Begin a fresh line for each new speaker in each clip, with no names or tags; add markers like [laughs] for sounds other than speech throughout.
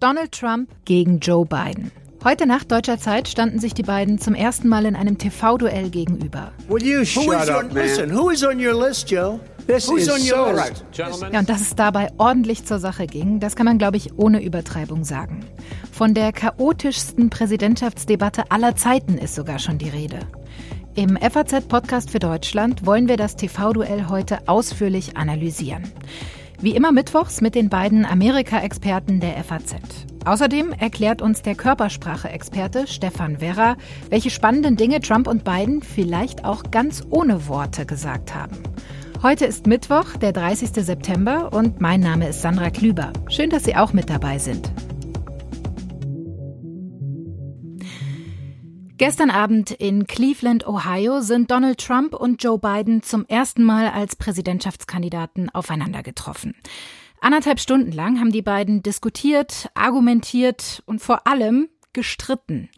Donald Trump gegen Joe Biden. Heute Nacht deutscher Zeit standen sich die beiden zum ersten Mal in einem TV-Duell gegenüber. Ja, und dass es dabei ordentlich zur Sache ging, das kann man, glaube ich, ohne Übertreibung sagen. Von der chaotischsten Präsidentschaftsdebatte aller Zeiten ist sogar schon die Rede. Im FAZ-Podcast für Deutschland wollen wir das TV-Duell heute ausführlich analysieren. Wie immer mittwochs mit den beiden Amerika-Experten der FAZ. Außerdem erklärt uns der Körpersprache-Experte Stefan Werra, welche spannenden Dinge Trump und Biden vielleicht auch ganz ohne Worte gesagt haben. Heute ist Mittwoch, der 30. September und mein Name ist Sandra Klüber. Schön, dass Sie auch mit dabei sind. Gestern Abend in Cleveland, Ohio, sind Donald Trump und Joe Biden zum ersten Mal als Präsidentschaftskandidaten aufeinander getroffen. Anderthalb Stunden lang haben die beiden diskutiert, argumentiert und vor allem gestritten.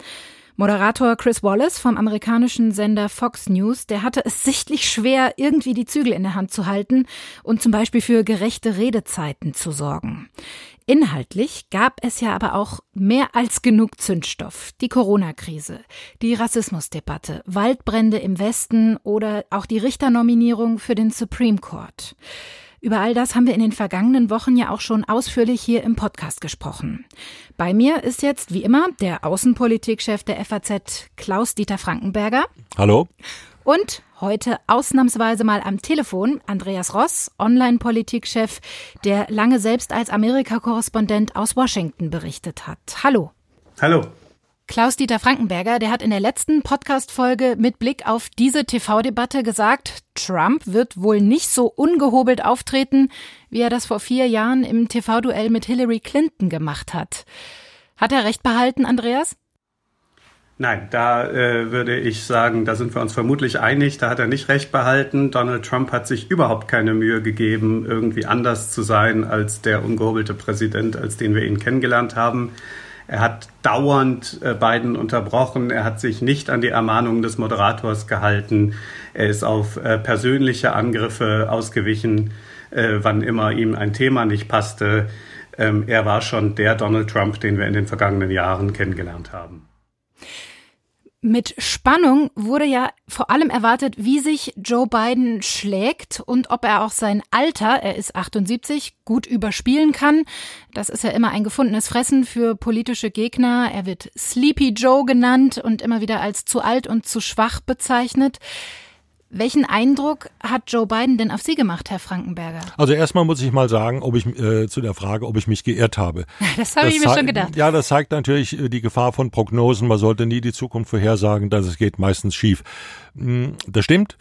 Moderator Chris Wallace vom amerikanischen Sender Fox News, der hatte es sichtlich schwer, irgendwie die Zügel in der Hand zu halten und zum Beispiel für gerechte Redezeiten zu sorgen. Inhaltlich gab es ja aber auch mehr als genug Zündstoff. Die Corona-Krise, die Rassismusdebatte, Waldbrände im Westen oder auch die Richternominierung für den Supreme Court. Über all das haben wir in den vergangenen Wochen ja auch schon ausführlich hier im Podcast gesprochen. Bei mir ist jetzt, wie immer, der Außenpolitikchef der FAZ, Klaus-Dieter Frankenberger.
Hallo.
Und heute ausnahmsweise mal am Telefon Andreas Ross, Online-Politikchef, der lange selbst als Amerika-Korrespondent aus Washington berichtet hat. Hallo.
Hallo.
Klaus-Dieter Frankenberger, der hat in der letzten Podcast-Folge mit Blick auf diese TV-Debatte gesagt, Trump wird wohl nicht so ungehobelt auftreten, wie er das vor vier Jahren im TV-Duell mit Hillary Clinton gemacht hat. Hat er recht behalten, Andreas?
Nein, da äh, würde ich sagen, da sind wir uns vermutlich einig. Da hat er nicht recht behalten. Donald Trump hat sich überhaupt keine Mühe gegeben, irgendwie anders zu sein als der ungehobelte Präsident, als den wir ihn kennengelernt haben. Er hat dauernd äh, Biden unterbrochen. Er hat sich nicht an die Ermahnungen des Moderators gehalten. Er ist auf äh, persönliche Angriffe ausgewichen, äh, wann immer ihm ein Thema nicht passte. Ähm, er war schon der Donald Trump, den wir in den vergangenen Jahren kennengelernt haben.
Mit Spannung wurde ja vor allem erwartet, wie sich Joe Biden schlägt und ob er auch sein Alter, er ist 78, gut überspielen kann. Das ist ja immer ein gefundenes Fressen für politische Gegner. Er wird Sleepy Joe genannt und immer wieder als zu alt und zu schwach bezeichnet. Welchen Eindruck hat Joe Biden denn auf Sie gemacht, Herr Frankenberger?
Also erstmal muss ich mal sagen, ob ich äh, zu der Frage, ob ich mich geirrt habe. [laughs]
Das habe ich mir schon gedacht.
Ja, das zeigt natürlich äh, die Gefahr von Prognosen. Man sollte nie die Zukunft vorhersagen, dass es geht meistens schief. Hm, das stimmt.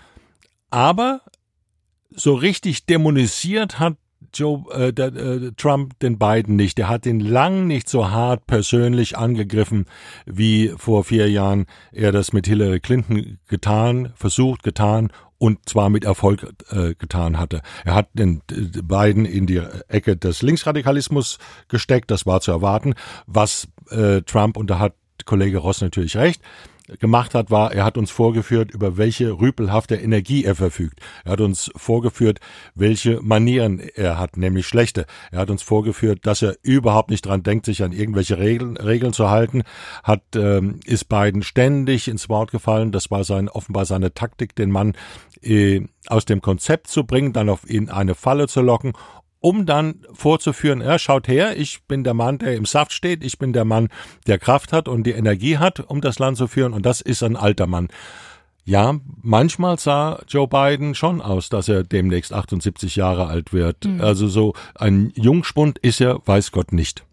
Aber so richtig dämonisiert hat Joe äh, der, äh, Trump den Biden nicht. Er hat ihn lang nicht so hart persönlich angegriffen, wie vor vier Jahren er das mit Hillary Clinton getan, versucht, getan und zwar mit Erfolg äh, getan hatte. Er hat den äh, Biden in die Ecke des Linksradikalismus gesteckt, das war zu erwarten, was äh, Trump, und da hat Kollege Ross natürlich recht, gemacht hat, war, er hat uns vorgeführt, über welche rüpelhafte Energie er verfügt. Er hat uns vorgeführt, welche Manieren er hat, nämlich schlechte. Er hat uns vorgeführt, dass er überhaupt nicht dran denkt, sich an irgendwelche Regeln, Regeln zu halten, hat, ähm, ist beiden ständig ins Wort gefallen. Das war sein, offenbar seine Taktik, den Mann äh, aus dem Konzept zu bringen, dann auf ihn eine Falle zu locken um dann vorzuführen, ja, schaut her, ich bin der Mann, der im Saft steht, ich bin der Mann, der Kraft hat und die Energie hat, um das Land zu führen, und das ist ein alter Mann. Ja, manchmal sah Joe Biden schon aus, dass er demnächst 78 Jahre alt wird. Mhm. Also so ein Jungspund ist er, weiß Gott nicht.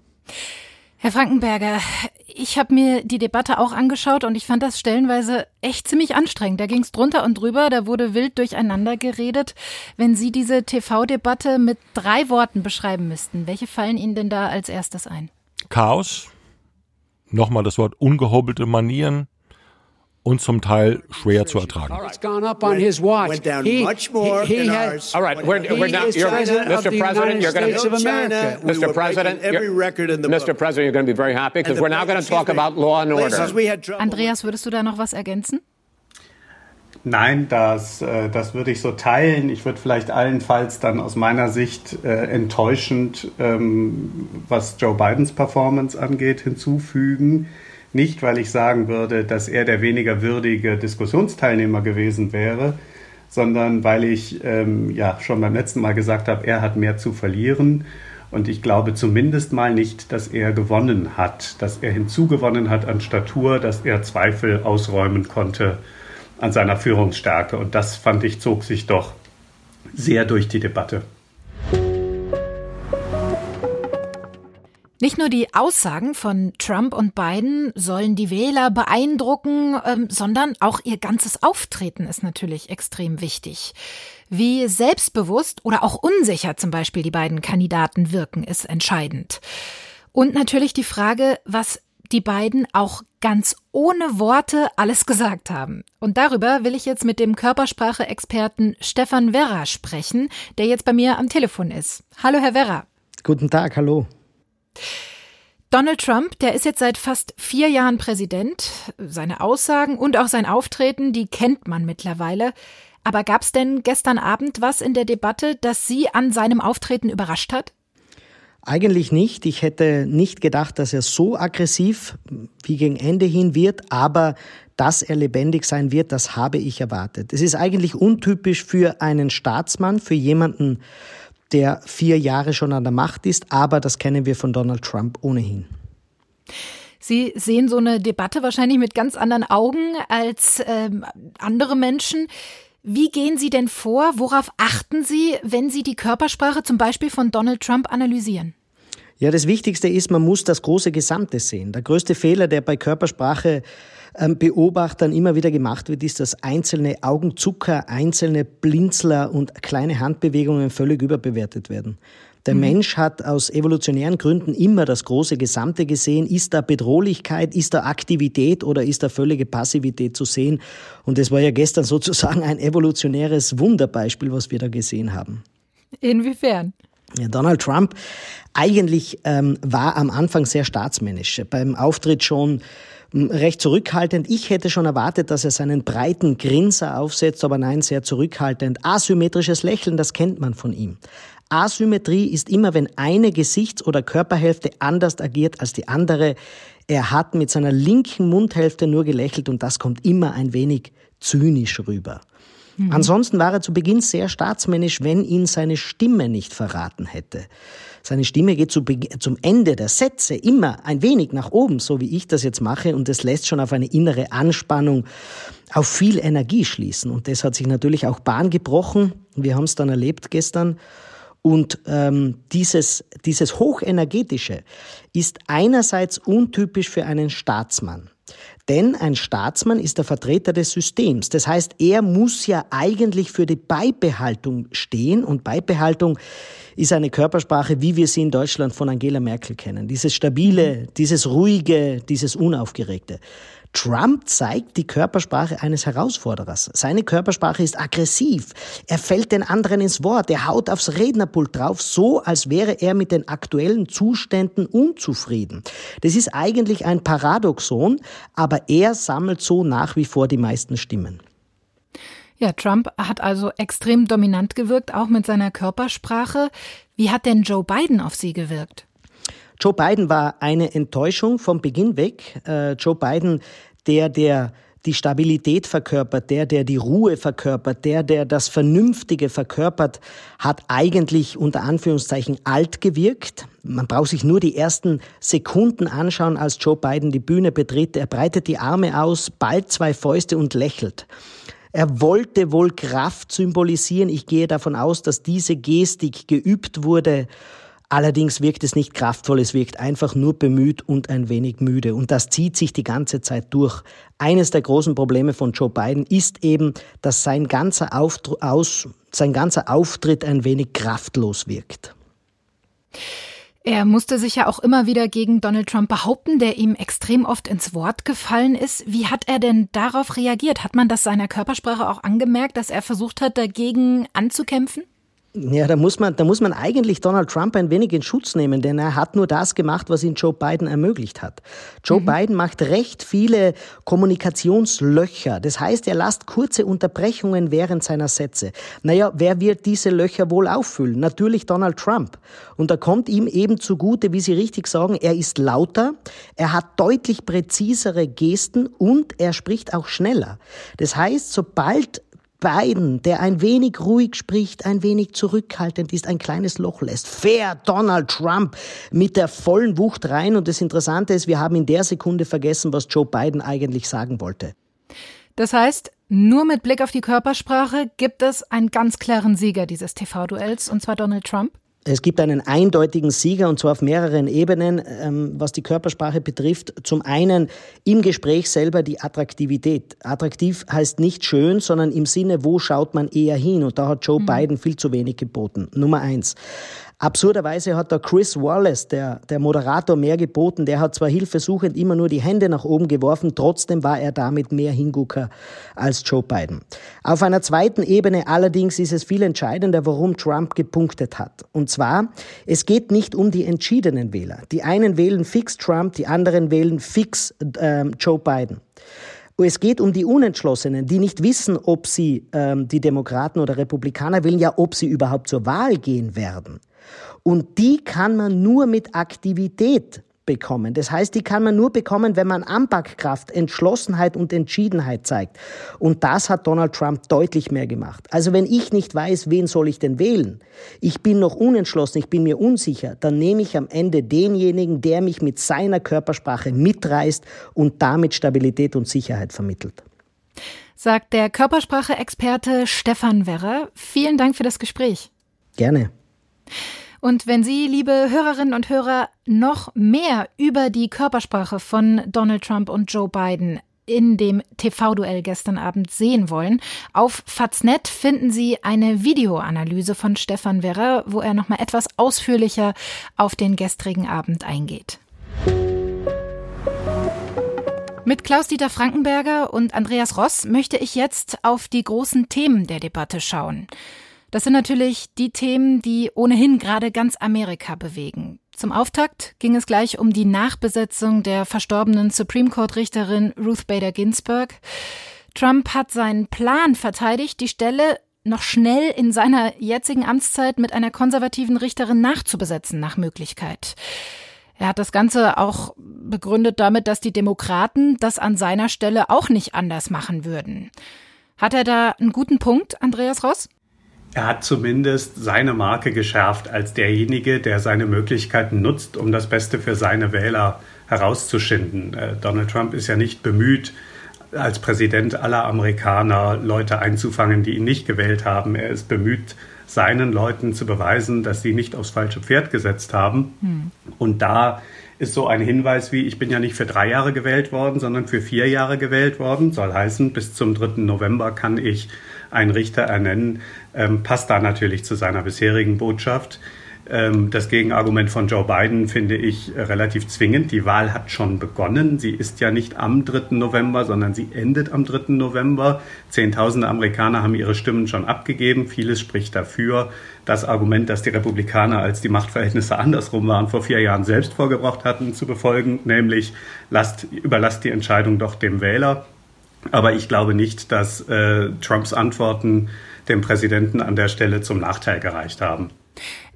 Herr Frankenberger, ich habe mir die Debatte auch angeschaut und ich fand das stellenweise echt ziemlich anstrengend. Da ging es drunter und drüber, da wurde wild durcheinander geredet. Wenn Sie diese TV-Debatte mit drei Worten beschreiben müssten, welche fallen Ihnen denn da als erstes ein?
Chaos, nochmal das Wort ungehobelte Manieren, und zum Teil schwer zu ertragen. It's gone up on his watch. Went down he, much more he, he has, All right, we're, we're down. You're, Mr. President, you're going to
Mr. President, every record in the Mr. President, you're going to be very happy because we're now going to talk about law and order.
Andreas, würdest du da noch was ergänzen?
Nein, das, äh, das würde ich so teilen. Ich würde vielleicht allenfalls dann aus meiner Sicht äh, enttäuschend, ähm, was Joe Bidens Performance angeht, hinzufügen. Nicht, weil ich sagen würde, dass er der weniger würdige Diskussionsteilnehmer gewesen wäre, sondern weil ich ähm, ja schon beim letzten Mal gesagt habe, er hat mehr zu verlieren. Und ich glaube zumindest mal nicht, dass er gewonnen hat, dass er hinzugewonnen hat an Statur, dass er Zweifel ausräumen konnte an seiner Führungsstärke. Und das fand ich, zog sich doch sehr durch die Debatte.
Nicht nur die Aussagen von Trump und Biden sollen die Wähler beeindrucken, ähm, sondern auch ihr ganzes Auftreten ist natürlich extrem wichtig. Wie selbstbewusst oder auch unsicher zum Beispiel die beiden Kandidaten wirken, ist entscheidend. Und natürlich die Frage, was die beiden auch ganz ohne Worte alles gesagt haben. Und darüber will ich jetzt mit dem Körpersprache-Experten Stefan Werra sprechen, der jetzt bei mir am Telefon ist. Hallo, Herr Werra.
Guten Tag, hallo.
Donald Trump, der ist jetzt seit fast vier Jahren Präsident. Seine Aussagen und auch sein Auftreten, die kennt man mittlerweile. Aber gab es denn gestern Abend was in der Debatte, das Sie an seinem Auftreten überrascht hat?
Eigentlich nicht. Ich hätte nicht gedacht, dass er so aggressiv wie gegen Ende hin wird, aber dass er lebendig sein wird, das habe ich erwartet. Es ist eigentlich untypisch für einen Staatsmann, für jemanden, der vier Jahre schon an der Macht ist, aber das kennen wir von Donald Trump ohnehin.
Sie sehen so eine Debatte wahrscheinlich mit ganz anderen Augen als ähm, andere Menschen. Wie gehen Sie denn vor? Worauf achten Sie, wenn Sie die Körpersprache zum Beispiel von Donald Trump analysieren?
Ja, das Wichtigste ist, man muss das große Gesamte sehen. Der größte Fehler, der bei Körpersprache ähm, Beobachtern immer wieder gemacht wird, ist, dass einzelne Augenzucker, einzelne Blinzler und kleine Handbewegungen völlig überbewertet werden. Der mhm. Mensch hat aus evolutionären Gründen immer das große Gesamte gesehen. Ist da Bedrohlichkeit, ist da Aktivität oder ist da völlige Passivität zu sehen? Und es war ja gestern [laughs] sozusagen ein evolutionäres Wunderbeispiel, was wir da gesehen haben.
Inwiefern?
Donald Trump eigentlich ähm, war am Anfang sehr staatsmännisch. Beim Auftritt schon hm, recht zurückhaltend. Ich hätte schon erwartet, dass er seinen breiten Grinser aufsetzt, aber nein, sehr zurückhaltend. Asymmetrisches Lächeln, das kennt man von ihm. Asymmetrie ist immer, wenn eine Gesichts- oder Körperhälfte anders agiert als die andere. Er hat mit seiner linken Mundhälfte nur gelächelt und das kommt immer ein wenig zynisch rüber. Mhm. Ansonsten war er zu Beginn sehr staatsmännisch, wenn ihn seine Stimme nicht verraten hätte. Seine Stimme geht zu zum Ende der Sätze immer ein wenig nach oben, so wie ich das jetzt mache, und es lässt schon auf eine innere Anspannung, auf viel Energie schließen. Und das hat sich natürlich auch Bahn gebrochen. Wir haben es dann erlebt gestern. Und ähm, dieses, dieses Hochenergetische ist einerseits untypisch für einen Staatsmann. Denn ein Staatsmann ist der Vertreter des Systems. Das heißt, er muss ja eigentlich für die Beibehaltung stehen. Und Beibehaltung ist eine Körpersprache, wie wir sie in Deutschland von Angela Merkel kennen. Dieses stabile, dieses ruhige, dieses unaufgeregte. Trump zeigt die Körpersprache eines Herausforderers. Seine Körpersprache ist aggressiv. Er fällt den anderen ins Wort. Er haut aufs Rednerpult drauf, so als wäre er mit den aktuellen Zuständen unzufrieden. Das ist eigentlich ein Paradoxon, aber er sammelt so nach wie vor die meisten Stimmen.
Ja, Trump hat also extrem dominant gewirkt, auch mit seiner Körpersprache. Wie hat denn Joe Biden auf Sie gewirkt?
Joe Biden war eine Enttäuschung vom Beginn weg. Äh, Joe Biden, der, der die Stabilität verkörpert, der, der die Ruhe verkörpert, der, der das Vernünftige verkörpert, hat eigentlich unter Anführungszeichen alt gewirkt. Man braucht sich nur die ersten Sekunden anschauen, als Joe Biden die Bühne betritt. Er breitet die Arme aus, ballt zwei Fäuste und lächelt. Er wollte wohl Kraft symbolisieren. Ich gehe davon aus, dass diese Gestik geübt wurde Allerdings wirkt es nicht kraftvoll, es wirkt einfach nur bemüht und ein wenig müde. Und das zieht sich die ganze Zeit durch. Eines der großen Probleme von Joe Biden ist eben, dass sein ganzer, Auftr aus, sein ganzer Auftritt ein wenig kraftlos wirkt.
Er musste sich ja auch immer wieder gegen Donald Trump behaupten, der ihm extrem oft ins Wort gefallen ist. Wie hat er denn darauf reagiert? Hat man das seiner Körpersprache auch angemerkt, dass er versucht hat, dagegen anzukämpfen?
Ja, da muss man, da muss man eigentlich Donald Trump ein wenig in Schutz nehmen, denn er hat nur das gemacht, was ihn Joe Biden ermöglicht hat. Joe mhm. Biden macht recht viele Kommunikationslöcher. Das heißt, er lasst kurze Unterbrechungen während seiner Sätze. Naja, wer wird diese Löcher wohl auffüllen? Natürlich Donald Trump. Und da kommt ihm eben zugute, wie Sie richtig sagen, er ist lauter, er hat deutlich präzisere Gesten und er spricht auch schneller. Das heißt, sobald Biden, der ein wenig ruhig spricht, ein wenig zurückhaltend ist, ein kleines Loch lässt. Fair Donald Trump mit der vollen Wucht rein. Und das Interessante ist, wir haben in der Sekunde vergessen, was Joe Biden eigentlich sagen wollte.
Das heißt, nur mit Blick auf die Körpersprache gibt es einen ganz klaren Sieger dieses TV-Duells, und zwar Donald Trump?
Es gibt einen eindeutigen Sieger und zwar auf mehreren Ebenen, ähm, was die Körpersprache betrifft. Zum einen im Gespräch selber die Attraktivität. Attraktiv heißt nicht schön, sondern im Sinne, wo schaut man eher hin? Und da hat Joe mhm. Biden viel zu wenig geboten. Nummer eins. Absurderweise hat da Chris Wallace, der, der Moderator, mehr geboten. Der hat zwar hilfesuchend immer nur die Hände nach oben geworfen, trotzdem war er damit mehr Hingucker als Joe Biden. Auf einer zweiten Ebene allerdings ist es viel entscheidender, warum Trump gepunktet hat. Und zwar, es geht nicht um die entschiedenen Wähler. Die einen wählen fix Trump, die anderen wählen fix äh, Joe Biden. Es geht um die Unentschlossenen, die nicht wissen, ob sie ähm, die Demokraten oder Republikaner wählen, ja, ob sie überhaupt zur Wahl gehen werden. Und die kann man nur mit Aktivität bekommen. Das heißt, die kann man nur bekommen, wenn man Anpackkraft, Entschlossenheit und Entschiedenheit zeigt. Und das hat Donald Trump deutlich mehr gemacht. Also wenn ich nicht weiß, wen soll ich denn wählen, ich bin noch unentschlossen, ich bin mir unsicher, dann nehme ich am Ende denjenigen, der mich mit seiner Körpersprache mitreißt und damit Stabilität und Sicherheit vermittelt.
Sagt der Körpersprache-Experte Stefan Werrer. Vielen Dank für das Gespräch.
Gerne.
Und wenn Sie, liebe Hörerinnen und Hörer, noch mehr über die Körpersprache von Donald Trump und Joe Biden in dem TV-Duell gestern Abend sehen wollen. Auf Faznet finden Sie eine Videoanalyse von Stefan Werrer, wo er nochmal etwas ausführlicher auf den gestrigen Abend eingeht. Mit Klaus-Dieter Frankenberger und Andreas Ross möchte ich jetzt auf die großen Themen der Debatte schauen. Das sind natürlich die Themen, die ohnehin gerade ganz Amerika bewegen. Zum Auftakt ging es gleich um die Nachbesetzung der verstorbenen Supreme Court Richterin Ruth Bader Ginsburg. Trump hat seinen Plan verteidigt, die Stelle noch schnell in seiner jetzigen Amtszeit mit einer konservativen Richterin nachzubesetzen nach Möglichkeit. Er hat das Ganze auch begründet damit, dass die Demokraten das an seiner Stelle auch nicht anders machen würden. Hat er da einen guten Punkt, Andreas Ross?
Er hat zumindest seine Marke geschärft als derjenige, der seine Möglichkeiten nutzt, um das Beste für seine Wähler herauszuschinden. Äh, Donald Trump ist ja nicht bemüht, als Präsident aller Amerikaner Leute einzufangen, die ihn nicht gewählt haben. Er ist bemüht, seinen Leuten zu beweisen, dass sie nicht aufs falsche Pferd gesetzt haben. Hm. Und da ist so ein Hinweis wie, ich bin ja nicht für drei Jahre gewählt worden, sondern für vier Jahre gewählt worden. Soll heißen, bis zum 3. November kann ich einen Richter ernennen, ähm, passt da natürlich zu seiner bisherigen Botschaft. Ähm, das Gegenargument von Joe Biden finde ich relativ zwingend. Die Wahl hat schon begonnen. Sie ist ja nicht am 3. November, sondern sie endet am 3. November. Zehntausende Amerikaner haben ihre Stimmen schon abgegeben. Vieles spricht dafür. Das Argument, dass die Republikaner, als die Machtverhältnisse andersrum waren, vor vier Jahren selbst vorgebracht hatten, zu befolgen, nämlich lasst, überlasst die Entscheidung doch dem Wähler. Aber ich glaube nicht, dass äh, Trumps Antworten dem Präsidenten an der Stelle zum Nachteil gereicht haben.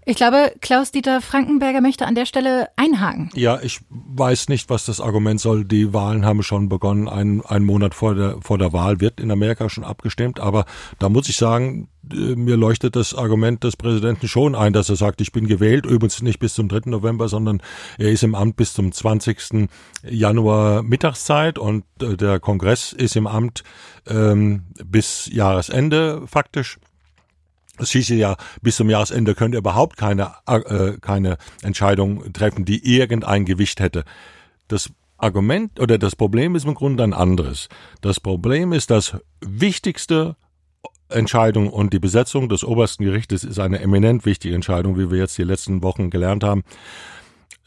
Ich glaube, Klaus-Dieter Frankenberger möchte an der Stelle einhaken.
Ja, ich weiß nicht, was das Argument soll. Die Wahlen haben schon begonnen. Ein, ein Monat vor der, vor der Wahl wird in Amerika schon abgestimmt. Aber da muss ich sagen, äh, mir leuchtet das Argument des Präsidenten schon ein, dass er sagt, ich bin gewählt, übrigens nicht bis zum 3. November, sondern er ist im Amt bis zum 20. Januar Mittagszeit und äh, der Kongress ist im Amt ähm, bis Jahresende faktisch. Es hieße ja, bis zum Jahresende könnte er überhaupt keine, äh, keine Entscheidung treffen, die irgendein Gewicht hätte. Das Argument oder das Problem ist im Grunde ein anderes. Das Problem ist, dass wichtigste Entscheidung und die Besetzung des obersten Gerichtes ist eine eminent wichtige Entscheidung, wie wir jetzt die letzten Wochen gelernt haben.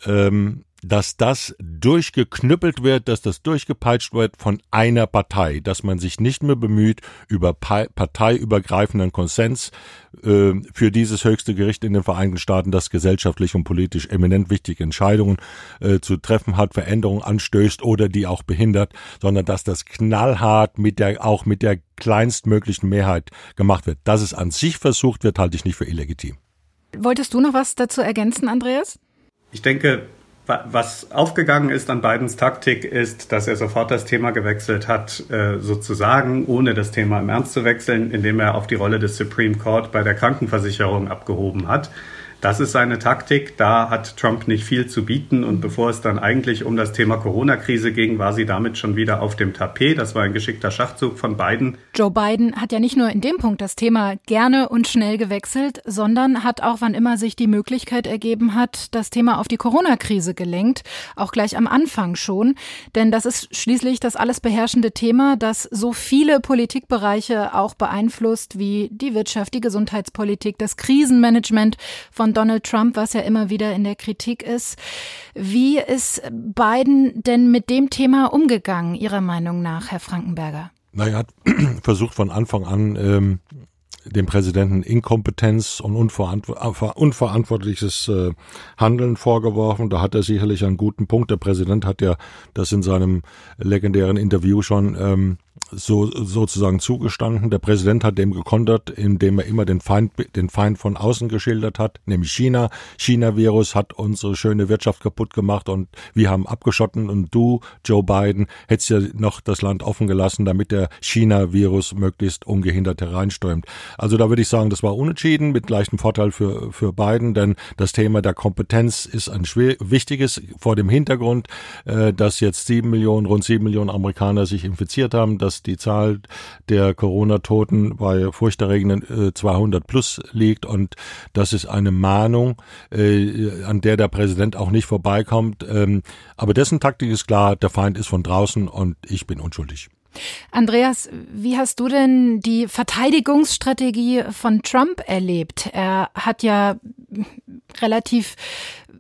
Ähm, dass das durchgeknüppelt wird, dass das durchgepeitscht wird von einer Partei, dass man sich nicht mehr bemüht, über parteiübergreifenden Konsens äh, für dieses höchste Gericht in den Vereinigten Staaten, das gesellschaftlich und politisch eminent wichtige Entscheidungen äh, zu treffen hat, Veränderungen anstößt oder die auch behindert, sondern dass das knallhart mit der auch mit der kleinstmöglichen Mehrheit gemacht wird. Dass es an sich versucht wird, halte ich nicht für illegitim.
Wolltest du noch was dazu ergänzen, Andreas?
Ich denke, was aufgegangen ist an Bidens Taktik ist, dass er sofort das Thema gewechselt hat, äh, sozusagen, ohne das Thema im Ernst zu wechseln, indem er auf die Rolle des Supreme Court bei der Krankenversicherung abgehoben hat. Das ist seine Taktik. Da hat Trump nicht viel zu bieten. Und bevor es dann eigentlich um das Thema Corona-Krise ging, war sie damit schon wieder auf dem Tapet. Das war ein geschickter Schachzug von Biden.
Joe Biden hat ja nicht nur in dem Punkt das Thema gerne und schnell gewechselt, sondern hat auch, wann immer sich die Möglichkeit ergeben hat, das Thema auf die Corona-Krise gelenkt. Auch gleich am Anfang schon. Denn das ist schließlich das alles beherrschende Thema, das so viele Politikbereiche auch beeinflusst, wie die Wirtschaft, die Gesundheitspolitik, das Krisenmanagement von von Donald Trump, was ja immer wieder in der Kritik ist. Wie ist Biden denn mit dem Thema umgegangen, Ihrer Meinung nach, Herr Frankenberger?
Na, er hat [clears throat] versucht von Anfang an ähm, dem Präsidenten Inkompetenz und unverantwortliches äh, Handeln vorgeworfen. Da hat er sicherlich einen guten Punkt. Der Präsident hat ja das in seinem legendären Interview schon ähm, so sozusagen zugestanden. Der Präsident hat dem gekontert, indem er immer den Feind, den Feind von außen geschildert hat, nämlich China. China-Virus hat unsere schöne Wirtschaft kaputt gemacht und wir haben abgeschotten und du, Joe Biden, hättest ja noch das Land offen gelassen, damit der China-Virus möglichst ungehindert hereinströmt. Also da würde ich sagen, das war unentschieden mit leichtem Vorteil für, für Biden, denn das Thema der Kompetenz ist ein schwer, wichtiges vor dem Hintergrund, äh, dass jetzt sieben Millionen, rund sieben Millionen Amerikaner sich infiziert haben, dass die Zahl der Corona-Toten bei furchterregenden äh, 200 plus liegt und das ist eine Mahnung, äh, an der der Präsident auch nicht vorbeikommt. Ähm, aber dessen Taktik ist klar, der Feind ist von draußen und ich bin unschuldig.
Andreas, wie hast du denn die Verteidigungsstrategie von Trump erlebt? Er hat ja relativ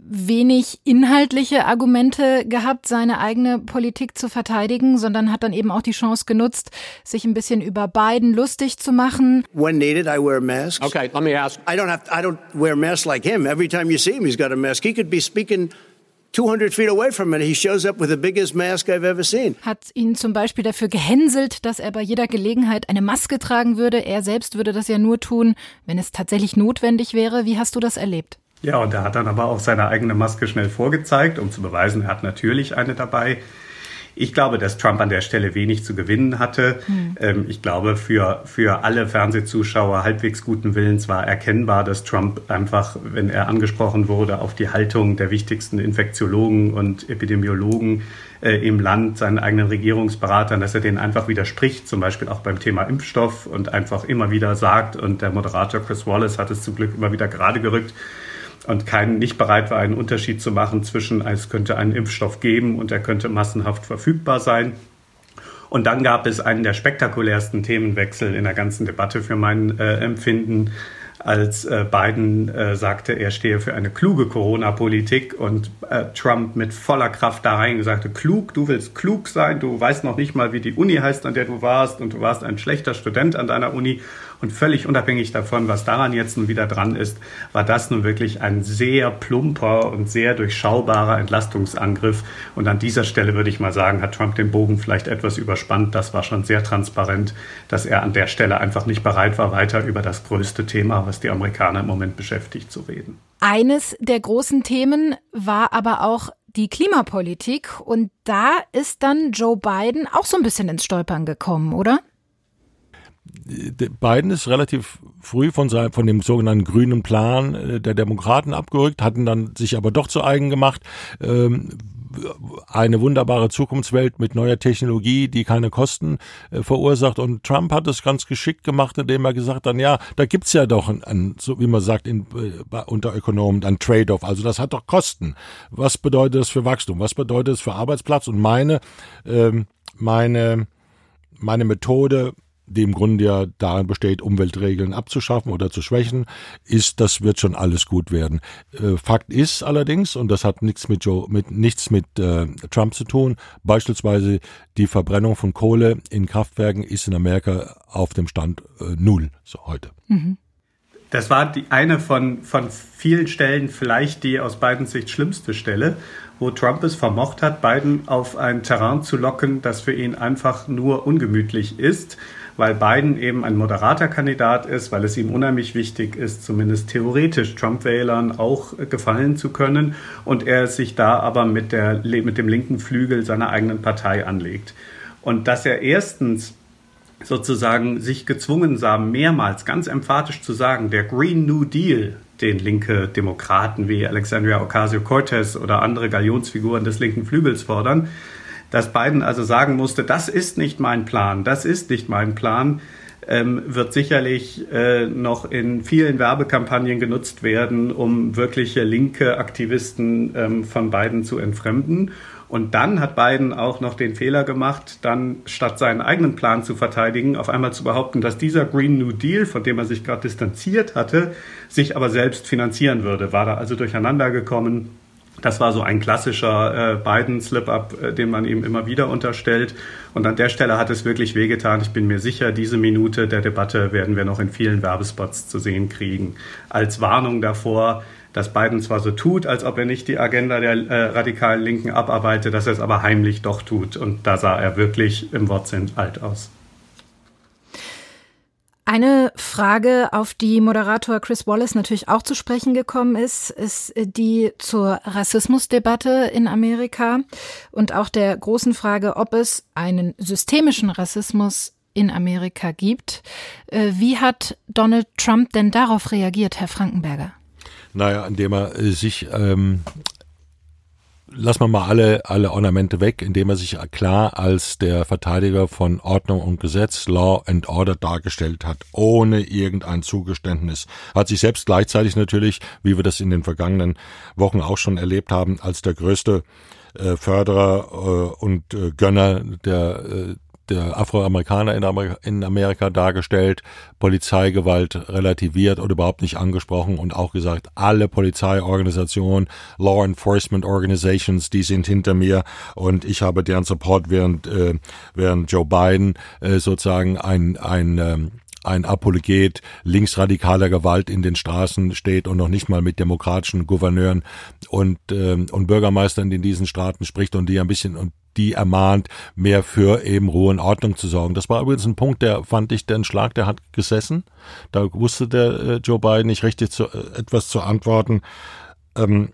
wenig inhaltliche Argumente gehabt, seine eigene Politik zu verteidigen, sondern hat dann eben auch die Chance genutzt, sich ein bisschen über Biden lustig zu machen.
When needed, I wear a mask.
Okay, let me ask.
I don't have. I don't wear a mask like him. Every time you see him, he's got a mask. He could be speaking 200 feet away from it. He shows up with the biggest mask I've ever seen.
Hat ihn zum Beispiel dafür gehänselt, dass er bei jeder Gelegenheit eine Maske tragen würde. Er selbst würde das ja nur tun, wenn es tatsächlich notwendig wäre. Wie hast du das erlebt?
Ja, und er hat dann aber auch seine eigene Maske schnell vorgezeigt, um zu beweisen, er hat natürlich eine dabei. Ich glaube, dass Trump an der Stelle wenig zu gewinnen hatte. Mhm. ich glaube, für, für alle Fernsehzuschauer halbwegs guten Willens war erkennbar, dass Trump einfach, wenn er angesprochen wurde, auf die Haltung der wichtigsten Infektiologen und Epidemiologen äh, im Land, seinen eigenen Regierungsberatern, dass er denen einfach widerspricht, zum Beispiel auch beim Thema Impfstoff und einfach immer wieder sagt, und der Moderator Chris Wallace hat es zum Glück immer wieder gerade gerückt, und kein, nicht bereit war, einen Unterschied zu machen zwischen, es könnte einen Impfstoff geben und er könnte massenhaft verfügbar sein. Und dann gab es einen der spektakulärsten Themenwechsel in der ganzen Debatte für mein äh, Empfinden, als äh, Biden äh, sagte, er stehe für eine kluge Corona-Politik und äh, Trump mit voller Kraft da rein sagte, klug, du willst klug sein, du weißt noch nicht mal, wie die Uni heißt, an der du warst und du warst ein schlechter Student an deiner Uni und völlig unabhängig davon, was daran jetzt nun wieder dran ist, war das nun wirklich ein sehr plumper und sehr durchschaubarer Entlastungsangriff. Und an dieser Stelle würde ich mal sagen, hat Trump den Bogen vielleicht etwas überspannt. Das war schon sehr transparent, dass er an der Stelle einfach nicht bereit war, weiter über das größte Thema, was die Amerikaner im Moment beschäftigt, zu reden.
Eines der großen Themen war aber auch die Klimapolitik und da ist dann Joe Biden auch so ein bisschen ins Stolpern gekommen, oder?
Biden ist relativ früh von, seinem, von dem sogenannten grünen Plan äh, der Demokraten abgerückt, hatten dann sich aber doch zu eigen gemacht. Ähm, eine wunderbare Zukunftswelt mit neuer Technologie, die keine Kosten äh, verursacht. Und Trump hat es ganz geschickt gemacht, indem er gesagt hat, ja, da gibt's ja doch ein, ein so wie man sagt in, äh, unter Ökonomen, ein Trade-off. Also das hat doch Kosten. Was bedeutet das für Wachstum? Was bedeutet es für Arbeitsplatz? Und meine, ähm, meine, meine Methode die im Grunde ja darin besteht, Umweltregeln abzuschaffen oder zu schwächen, ist, das wird schon alles gut werden. Äh, Fakt ist allerdings, und das hat nichts mit Joe, mit nichts mit äh, Trump zu tun, beispielsweise die Verbrennung von Kohle in Kraftwerken ist in Amerika auf dem Stand äh, null so heute. Mhm.
Das war die eine von, von vielen Stellen, vielleicht die aus beiden Sicht schlimmste Stelle, wo Trump es vermocht hat, Biden auf ein Terrain zu locken, das für ihn einfach nur ungemütlich ist weil Biden eben ein moderater Kandidat ist, weil es ihm unheimlich wichtig ist, zumindest theoretisch Trump-Wählern auch gefallen zu können und er sich da aber mit, der, mit dem linken Flügel seiner eigenen Partei anlegt. Und dass er erstens sozusagen sich gezwungen sah, mehrmals ganz emphatisch zu sagen, der Green New Deal, den linke Demokraten wie Alexandria Ocasio-Cortez oder andere Galionsfiguren des linken Flügels fordern, dass Biden also sagen musste, das ist nicht mein Plan, das ist nicht mein Plan, ähm, wird sicherlich äh, noch in vielen Werbekampagnen genutzt werden, um wirkliche linke Aktivisten ähm, von Biden zu entfremden. Und dann hat Biden auch noch den Fehler gemacht, dann statt seinen eigenen Plan zu verteidigen, auf einmal zu behaupten, dass dieser Green New Deal, von dem er sich gerade distanziert hatte, sich aber selbst finanzieren würde. War da also durcheinander gekommen das war so ein klassischer äh, Biden-Slip-Up, äh, den man ihm immer wieder unterstellt. Und an der Stelle hat es wirklich wehgetan. Ich bin mir sicher, diese Minute der Debatte werden wir noch in vielen Werbespots zu sehen kriegen. Als Warnung davor, dass Biden zwar so tut, als ob er nicht die Agenda der äh, radikalen Linken abarbeitet, dass er es aber heimlich doch tut. Und da sah er wirklich im Wortsinn alt aus.
Eine Frage, auf die Moderator Chris Wallace natürlich auch zu sprechen gekommen ist, ist die zur Rassismusdebatte in Amerika und auch der großen Frage, ob es einen systemischen Rassismus in Amerika gibt. Äh, wie hat Donald Trump denn darauf reagiert, Herr Frankenberger?
Naja, indem er sich ähm, lassen wir mal alle, alle Ornamente weg, indem er sich klar als der Verteidiger von Ordnung und Gesetz, Law and Order dargestellt hat, ohne irgendein Zugeständnis. Hat sich selbst gleichzeitig natürlich, wie wir das in den vergangenen Wochen auch schon erlebt haben, als der größte äh, Förderer äh, und äh, Gönner der äh, der Afroamerikaner in, Amerika, in Amerika dargestellt, Polizeigewalt relativiert oder überhaupt nicht angesprochen und auch gesagt, alle Polizeiorganisationen, Law Enforcement Organizations, die sind hinter mir und ich habe deren Support, während, äh, während Joe Biden äh, sozusagen ein, ein ähm, ein Apologet linksradikaler Gewalt in den Straßen steht und noch nicht mal mit demokratischen Gouverneuren und, äh, und Bürgermeistern in diesen Staaten spricht und die ein bisschen und die ermahnt, mehr für eben Ruhe und Ordnung zu sorgen. Das war übrigens ein Punkt, der fand ich, der Schlag, der hat gesessen. Da wusste der äh, Joe Biden nicht richtig zu, äh, etwas zu antworten. Ähm,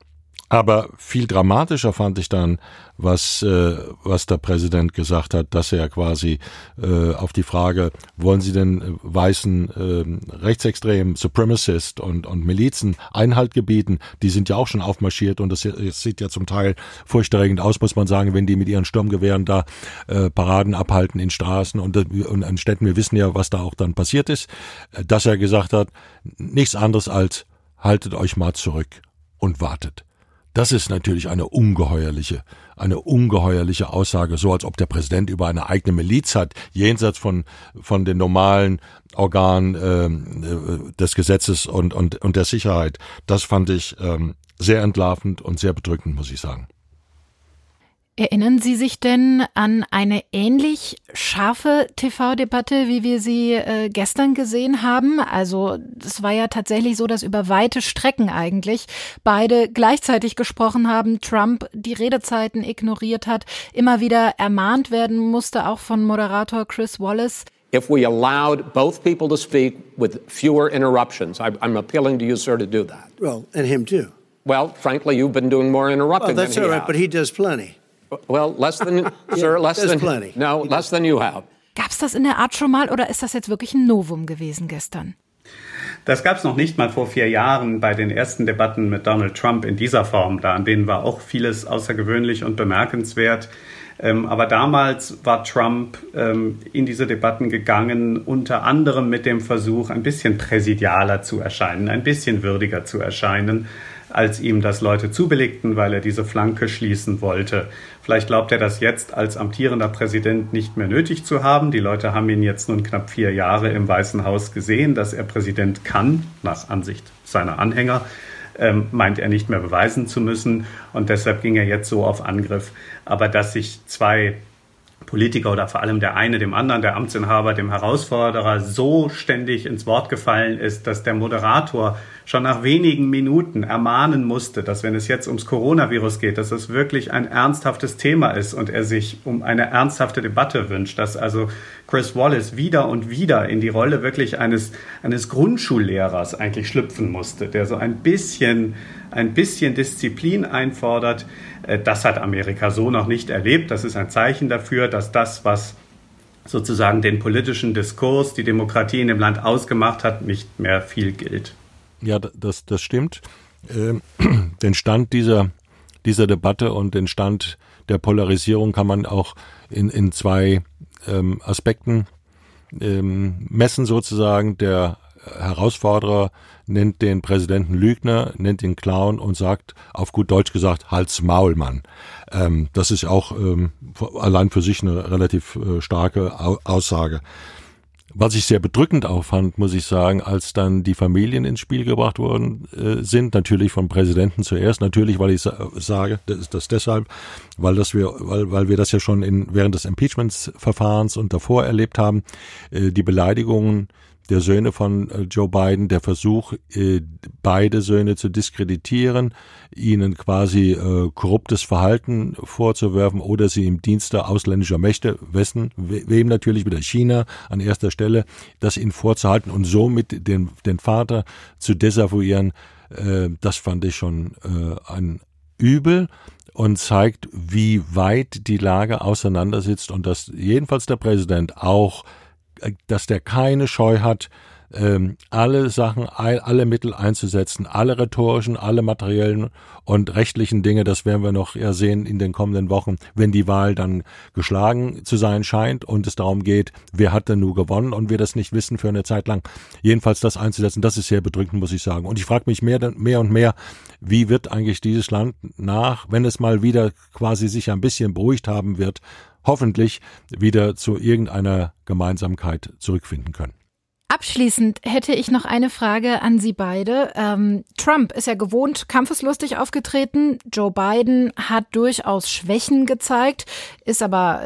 aber viel dramatischer fand ich dann, was, äh, was der Präsident gesagt hat, dass er quasi äh, auf die Frage, wollen Sie denn äh, weißen äh, Rechtsextremen, Supremacist und, und Milizen Einhalt gebieten? Die sind ja auch schon aufmarschiert und das, das sieht ja zum Teil furchterregend aus, muss man sagen, wenn die mit ihren Sturmgewehren da äh, Paraden abhalten in Straßen und, und in Städten. Wir wissen ja, was da auch dann passiert ist, dass er gesagt hat, nichts anderes als haltet euch mal zurück und wartet. Das ist natürlich eine ungeheuerliche, eine ungeheuerliche Aussage, so als ob der Präsident über eine eigene Miliz hat, jenseits von, von den normalen Organen ähm, äh, des Gesetzes und, und, und der Sicherheit. Das fand ich ähm, sehr entlarvend und sehr bedrückend, muss ich sagen.
Erinnern Sie sich denn an eine ähnlich scharfe TV-Debatte, wie wir sie äh, gestern gesehen haben? Also es war ja tatsächlich so, dass über weite Strecken eigentlich beide gleichzeitig gesprochen haben, Trump die Redezeiten ignoriert hat, immer wieder ermahnt werden musste, auch von Moderator Chris Wallace.
If we allowed both people to speak with fewer interruptions, I, I'm appealing to you, sir, to do that.
Well, and him too.
Well, frankly, you've been doing more interrupting
well, that's
than
all
he
right,
has.
but he does plenty.
Well, less than, [laughs] sir, less than,
plenty.
no, less than you have.
Gab's das in der Art schon mal oder ist das jetzt wirklich ein Novum gewesen gestern?
Das gab es noch nicht mal vor vier Jahren bei den ersten Debatten mit Donald Trump in dieser Form. Da an denen war auch vieles außergewöhnlich und bemerkenswert. Ähm, aber damals war Trump ähm, in diese Debatten gegangen, unter anderem mit dem Versuch, ein bisschen präsidialer zu erscheinen, ein bisschen würdiger zu erscheinen als ihm das Leute zubelegten, weil er diese Flanke schließen wollte. Vielleicht glaubt er das jetzt als amtierender Präsident nicht mehr nötig zu haben. Die Leute haben ihn jetzt nun knapp vier Jahre im Weißen Haus gesehen, dass er Präsident kann, nach Ansicht seiner Anhänger. Ähm, meint er nicht mehr beweisen zu müssen und deshalb ging er jetzt so auf Angriff. Aber dass sich zwei Politiker oder vor allem der eine dem anderen, der Amtsinhaber, dem Herausforderer, so ständig ins Wort gefallen ist, dass der Moderator schon nach wenigen Minuten ermahnen musste, dass wenn es jetzt ums Coronavirus geht, dass es wirklich ein ernsthaftes Thema ist und er sich um eine ernsthafte Debatte wünscht, dass also Chris Wallace wieder und wieder in die Rolle wirklich eines, eines Grundschullehrers eigentlich schlüpfen musste, der so ein bisschen, ein bisschen Disziplin einfordert. Äh, das hat Amerika so noch nicht erlebt. Das ist ein Zeichen dafür, dass das, was sozusagen den politischen Diskurs, die Demokratie in dem Land ausgemacht hat, nicht mehr viel gilt.
Ja, das, das stimmt. Ähm, [clears throat] den Stand dieser, dieser Debatte und den Stand der Polarisierung kann man auch in, in zwei ähm, Aspekten ähm, messen sozusagen. Der Herausforderer nennt den Präsidenten Lügner, nennt ihn Clown und sagt, auf gut Deutsch gesagt, Hals Maul, Mann. Ähm, das ist auch ähm, allein für sich eine relativ äh, starke Aussage. Was ich sehr bedrückend auch fand, muss ich sagen, als dann die Familien ins Spiel gebracht worden äh, sind, natürlich vom Präsidenten zuerst, natürlich, weil ich sa sage, das ist das deshalb, weil das wir, weil, weil wir das ja schon in, während des Impeachment-Verfahrens und davor erlebt haben, äh, die Beleidigungen der Söhne von äh, Joe Biden, der Versuch, äh, beide Söhne zu diskreditieren, ihnen quasi äh, korruptes Verhalten vorzuwerfen oder sie im Dienste ausländischer Mächte, wessen, wem natürlich wieder China an erster Stelle, das ihnen vorzuhalten und somit den, den Vater zu desavouieren, das fand ich schon ein Übel und zeigt, wie weit die Lage auseinandersitzt und dass jedenfalls der Präsident auch dass der keine Scheu hat, ähm, alle Sachen, alle Mittel einzusetzen, alle rhetorischen, alle materiellen und rechtlichen Dinge, das werden wir noch eher sehen in den kommenden Wochen, wenn die Wahl dann geschlagen zu sein scheint und es darum geht, wer hat denn nur gewonnen und wir das nicht wissen für eine Zeit lang. Jedenfalls das einzusetzen, das ist sehr bedrückend, muss ich sagen. Und ich frage mich mehr, mehr und mehr, wie wird eigentlich dieses Land nach, wenn es mal wieder quasi sich ein bisschen beruhigt haben wird, hoffentlich wieder zu irgendeiner Gemeinsamkeit zurückfinden können.
Abschließend hätte ich noch eine Frage an Sie beide. Ähm, Trump ist ja gewohnt kampfeslustig aufgetreten. Joe Biden hat durchaus Schwächen gezeigt, ist aber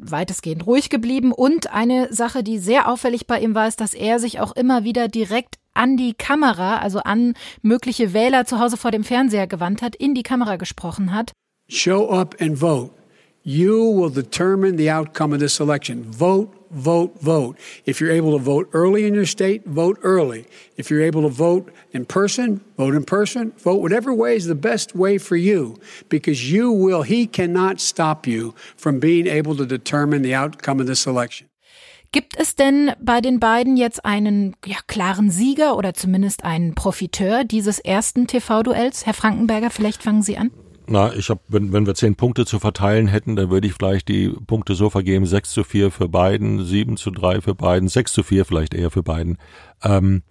weitestgehend ruhig geblieben. Und eine Sache, die sehr auffällig bei ihm war, ist, dass er sich auch immer wieder direkt an die Kamera, also an mögliche Wähler zu Hause vor dem Fernseher gewandt hat, in die Kamera gesprochen hat.
Show up and vote. You will determine the outcome of this election. Vote, vote, vote. If you're able to vote early in your state, vote early. If you're able to vote in person, vote in person. Vote whatever way is the best way for you because you will, he cannot stop you from being able to determine the outcome of this election.
Gibt es denn bei den beiden jetzt einen ja, klaren Sieger oder zumindest einen Profiteur dieses ersten TV-Duells? Herr Frankenberger, vielleicht fangen Sie an.
Na, ich habe, wenn, wenn wir zehn Punkte zu verteilen hätten, dann würde ich vielleicht die Punkte so vergeben, sechs zu vier für beiden, sieben zu drei für beiden, sechs zu vier vielleicht eher für beiden. Ähm,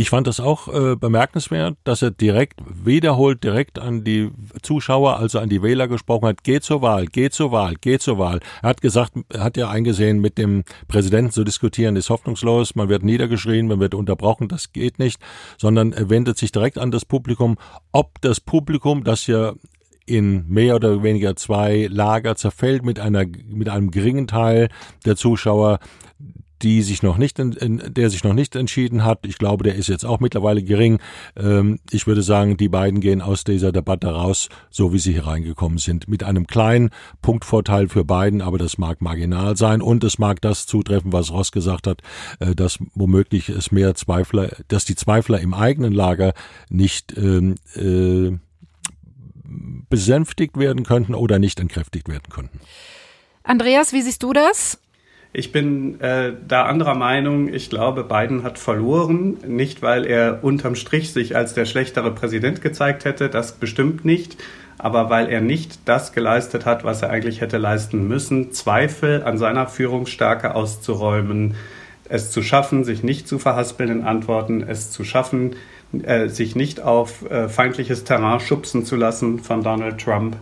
ich fand das auch äh, bemerkenswert, dass er direkt, wiederholt direkt an die Zuschauer, also an die Wähler gesprochen hat, geht zur Wahl, geht zur Wahl, geht zur Wahl. Er hat gesagt, er hat ja eingesehen, mit dem Präsidenten zu diskutieren ist hoffnungslos, man wird niedergeschrien, man wird unterbrochen, das geht nicht, sondern er wendet sich direkt an das Publikum, ob das Publikum, das ja in mehr oder weniger zwei Lager zerfällt mit einer mit einem geringen Teil der Zuschauer, die sich noch nicht, der sich noch nicht entschieden hat. Ich glaube, der ist jetzt auch mittlerweile gering. Ähm, ich würde sagen, die beiden gehen aus dieser Debatte raus, so wie sie hier reingekommen sind, mit einem kleinen Punktvorteil für beiden, aber das mag marginal sein und es mag das zutreffen, was Ross gesagt hat, äh, dass womöglich es mehr Zweifler, dass die Zweifler im eigenen Lager nicht ähm, äh, besänftigt werden könnten oder nicht entkräftigt werden könnten.
Andreas, wie siehst du das?
Ich bin äh, da anderer Meinung. Ich glaube, Biden hat verloren. Nicht, weil er unterm Strich sich als der schlechtere Präsident gezeigt hätte, das bestimmt nicht, aber weil er nicht das geleistet hat, was er eigentlich hätte leisten müssen, Zweifel an seiner Führungsstärke auszuräumen, es zu schaffen, sich nicht zu verhaspeln in Antworten, es zu schaffen, äh, sich nicht auf äh, feindliches Terrain schubsen zu lassen von Donald Trump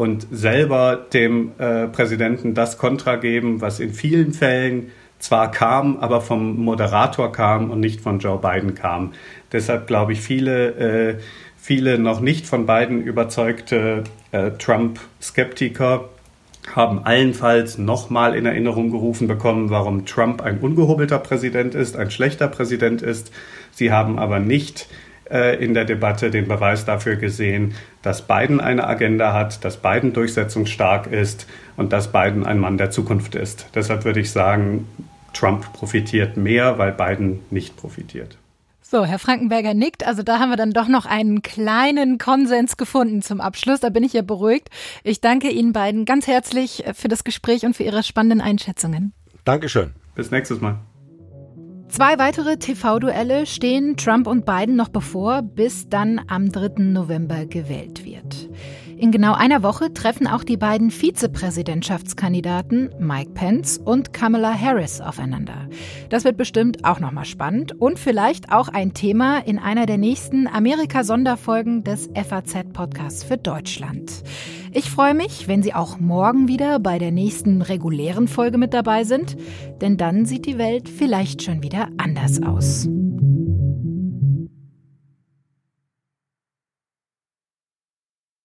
und selber dem äh, Präsidenten das Kontra geben, was in vielen Fällen zwar kam, aber vom Moderator kam und nicht von Joe Biden kam. Deshalb glaube ich, viele, äh, viele noch nicht von Biden überzeugte äh, Trump-Skeptiker haben allenfalls nochmal in Erinnerung gerufen bekommen, warum Trump ein ungehobelter Präsident ist, ein schlechter Präsident ist. Sie haben aber nicht in der Debatte den Beweis dafür gesehen, dass Biden eine Agenda hat, dass Biden durchsetzungsstark ist und dass Biden ein Mann der Zukunft ist. Deshalb würde ich sagen, Trump profitiert mehr, weil Biden nicht profitiert.
So, Herr Frankenberger nickt. Also da haben wir dann doch noch einen kleinen Konsens gefunden zum Abschluss. Da bin ich ja beruhigt. Ich danke Ihnen beiden ganz herzlich für das Gespräch und für Ihre spannenden Einschätzungen.
Dankeschön.
Bis nächstes Mal.
Zwei weitere TV-Duelle stehen Trump und Biden noch bevor, bis dann am 3. November gewählt wird. In genau einer Woche treffen auch die beiden Vizepräsidentschaftskandidaten Mike Pence und Kamala Harris aufeinander. Das wird bestimmt auch nochmal spannend und vielleicht auch ein Thema in einer der nächsten Amerika-Sonderfolgen des FAZ-Podcasts für Deutschland. Ich freue mich, wenn Sie auch morgen wieder bei der nächsten regulären Folge mit dabei sind, denn dann sieht die Welt vielleicht schon wieder anders aus.